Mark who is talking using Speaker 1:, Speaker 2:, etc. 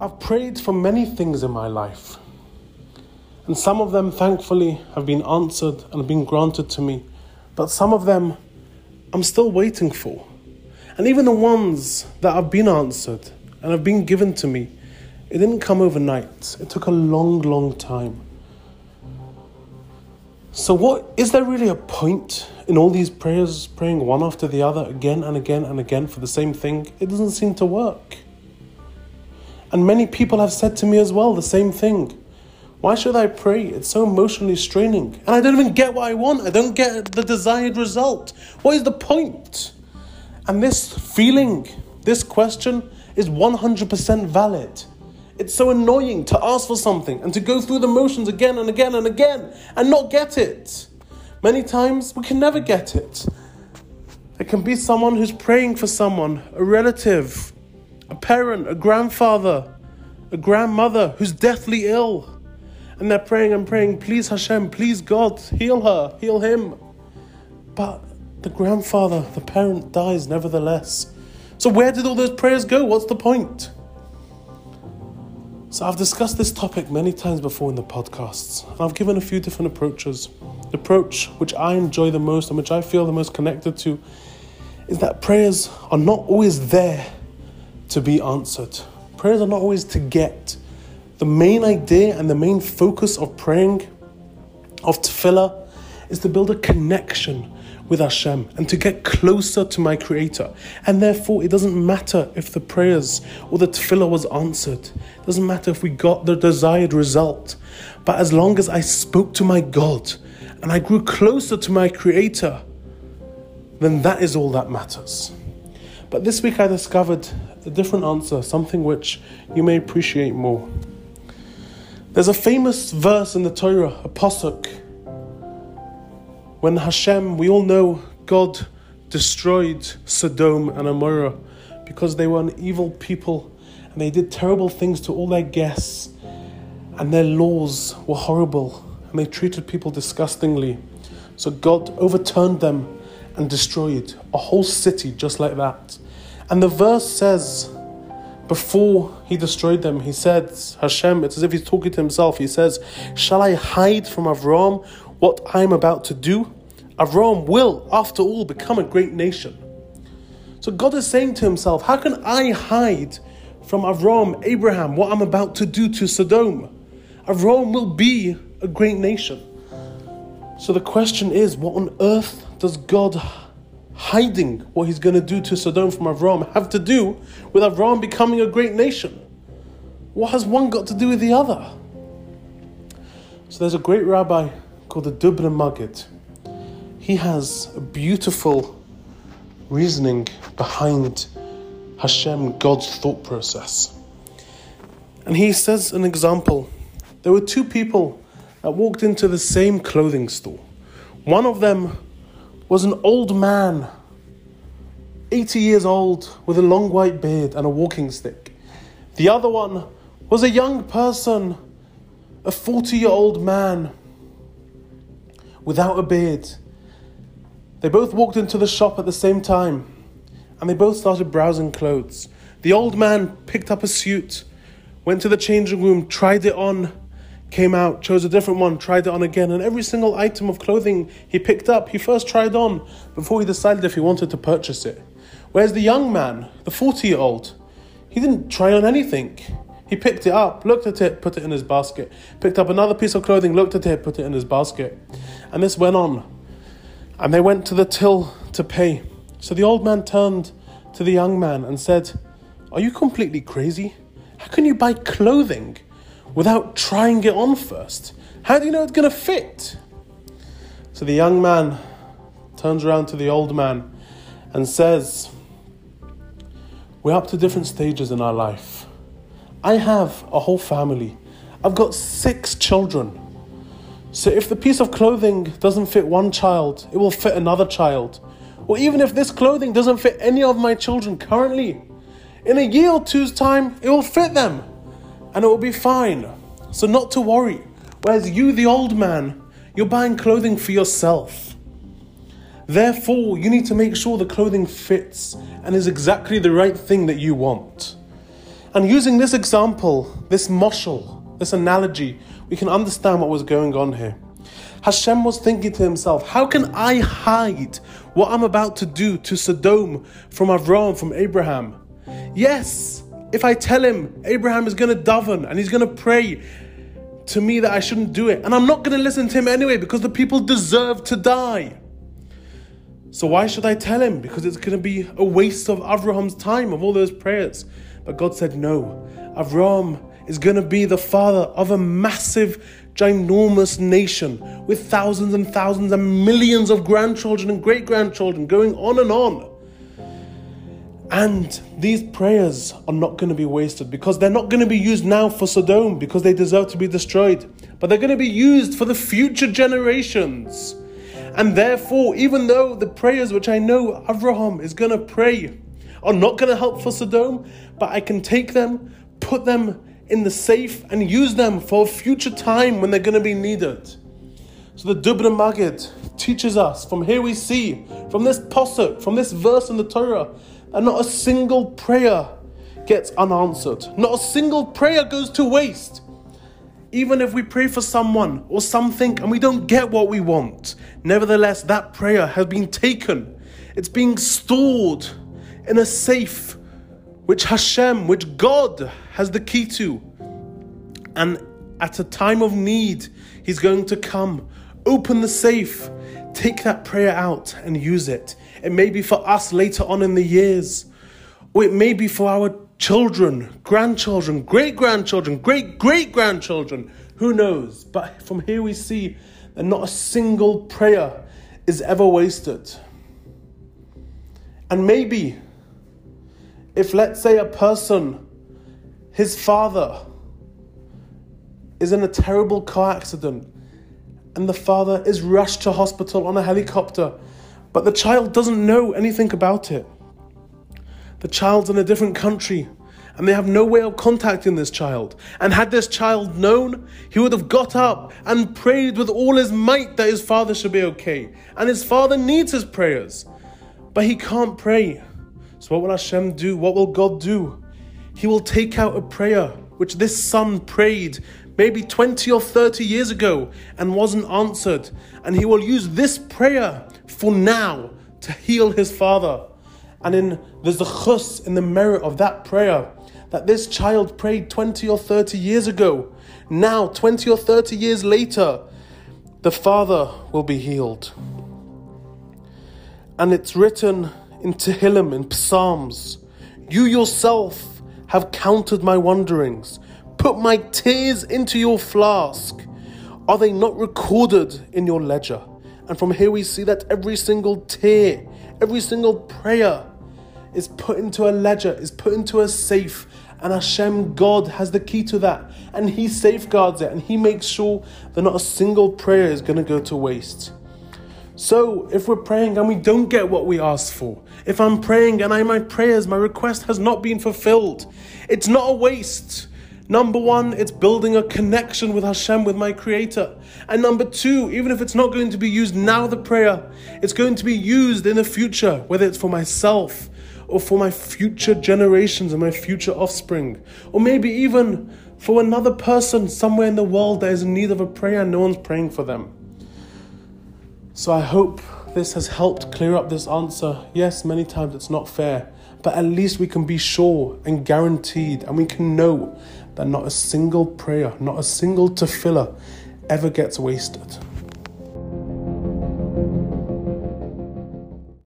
Speaker 1: I've prayed for many things in my life, and some of them, thankfully, have been answered and been granted to me, but some of them I'm still waiting for. And even the ones that have been answered and have been given to me, it didn't come overnight. It took a long, long time. So, what is there really a point in all these prayers, praying one after the other again and again and again for the same thing? It doesn't seem to work. And many people have said to me as well the same thing. Why should I pray? It's so emotionally straining. And I don't even get what I want. I don't get the desired result. What is the point? And this feeling, this question is 100% valid. It's so annoying to ask for something and to go through the motions again and again and again and not get it. Many times we can never get it. It can be someone who's praying for someone, a relative, a parent, a grandfather, a grandmother who's deathly ill. And they're praying and praying, please Hashem, please God, heal her, heal him. But the grandfather, the parent dies nevertheless. So, where did all those prayers go? What's the point? So, I've discussed this topic many times before in the podcasts, and I've given a few different approaches. The approach which I enjoy the most and which I feel the most connected to is that prayers are not always there to be answered, prayers are not always to get. The main idea and the main focus of praying, of tefillah, is to build a connection with Hashem and to get closer to my Creator. And therefore, it doesn't matter if the prayers or the tefillah was answered. It doesn't matter if we got the desired result. But as long as I spoke to my God and I grew closer to my Creator, then that is all that matters. But this week I discovered a different answer, something which you may appreciate more. There's a famous verse in the Torah, a pasuk, when Hashem, we all know God destroyed Sodom and Amorah because they were an evil people and they did terrible things to all their guests and their laws were horrible and they treated people disgustingly. So God overturned them and destroyed a whole city just like that. And the verse says, before he destroyed them, he said, Hashem, it's as if he's talking to himself. He says, Shall I hide from Avram what I'm about to do? Avram will, after all, become a great nation. So God is saying to himself, How can I hide from Avram, Abraham, what I'm about to do to Sodom? Avram will be a great nation. So the question is, what on earth does God hiding what he's going to do to Sodom from Avram have to do with Avram becoming a great nation? What has one got to do with the other? So there's a great rabbi called the Dubno Maggid. He has a beautiful reasoning behind Hashem, God's thought process. And he says an example. There were two people that walked into the same clothing store. One of them was an old man, 80 years old, with a long white beard and a walking stick. The other one was a young person, a 40 year old man without a beard. They both walked into the shop at the same time and they both started browsing clothes. The old man picked up a suit, went to the changing room, tried it on, came out, chose a different one, tried it on again, and every single item of clothing he picked up, he first tried on before he decided if he wanted to purchase it. Whereas the young man, the 40 year old, he didn't try on anything. He picked it up, looked at it, put it in his basket. Picked up another piece of clothing, looked at it, put it in his basket. And this went on. And they went to the till to pay. So the old man turned to the young man and said, Are you completely crazy? How can you buy clothing without trying it on first? How do you know it's going to fit? So the young man turns around to the old man and says, We're up to different stages in our life. I have a whole family. I've got six children. So if the piece of clothing doesn't fit one child, it will fit another child. Or even if this clothing doesn't fit any of my children currently, in a year or two's time, it will fit them and it will be fine. So, not to worry. Whereas you, the old man, you're buying clothing for yourself. Therefore, you need to make sure the clothing fits and is exactly the right thing that you want. And using this example, this moshel, this analogy, we can understand what was going on here. Hashem was thinking to himself, How can I hide what I'm about to do to Sodom from Avram, from Abraham? Yes, if I tell him Abraham is going to daven and he's going to pray to me that I shouldn't do it, and I'm not going to listen to him anyway because the people deserve to die. So why should I tell him? Because it's going to be a waste of Avraham's time, of all those prayers. But God said, No, Avram is going to be the father of a massive, ginormous nation with thousands and thousands and millions of grandchildren and great grandchildren going on and on. And these prayers are not going to be wasted because they're not going to be used now for Sodom because they deserve to be destroyed, but they're going to be used for the future generations. And therefore, even though the prayers which I know Abraham is going to pray are not going to help for Sodom, but I can take them, put them in the safe, and use them for a future time when they're going to be needed. So the Dubno Maggid teaches us from here we see, from this posuk, from this verse in the Torah, that not a single prayer gets unanswered. Not a single prayer goes to waste. Even if we pray for someone or something and we don't get what we want, nevertheless, that prayer has been taken. It's being stored in a safe which Hashem, which God has the key to. And at a time of need, He's going to come, open the safe, take that prayer out and use it. It may be for us later on in the years, or it may be for our children, grandchildren, great grandchildren, great great grandchildren. Who knows? But from here we see that not a single prayer is ever wasted. And maybe if, let's say, a person, his father, is in a terrible car accident and the father is rushed to hospital on a helicopter but the child doesn't know anything about it. The child's in a different country and they have no way of contacting this child. And had this child known, he would have got up and prayed with all his might that his father should be okay. And his father needs his prayers, but he can't pray. So, what will Hashem do? What will God do? He will take out a prayer which this son prayed maybe 20 or 30 years ago and wasn't answered. And he will use this prayer for now to heal his father. And in the zechus in the merit of that prayer that this child prayed 20 or 30 years ago. Now, 20 or 30 years later, the father will be healed. And it's written in Tehillim, in Psalms, You yourself have counted my wanderings, put my tears into your flask. Are they not recorded in your ledger? And from here we see that every single tear, every single prayer is put into a ledger, is put into a safe. And Hashem, God, has the key to that. And He safeguards it and He makes sure that not a single prayer is going to go to waste. So, if we're praying and we don't get what we asked for, if I'm praying and I, my prayers, my request has not been fulfilled, it's not a waste. Number one, it's building a connection with Hashem, with my Creator. And number two, even if it's not going to be used now, the prayer, it's going to be used in the future, whether it's for myself or for my future generations and my future offspring, or maybe even for another person somewhere in the world that is in need of a prayer and no one's praying for them. So I hope this has helped clear up this answer. Yes, many times it's not fair, but at least we can be sure and guaranteed, and we can know that not a single prayer, not a single tefillah ever gets wasted.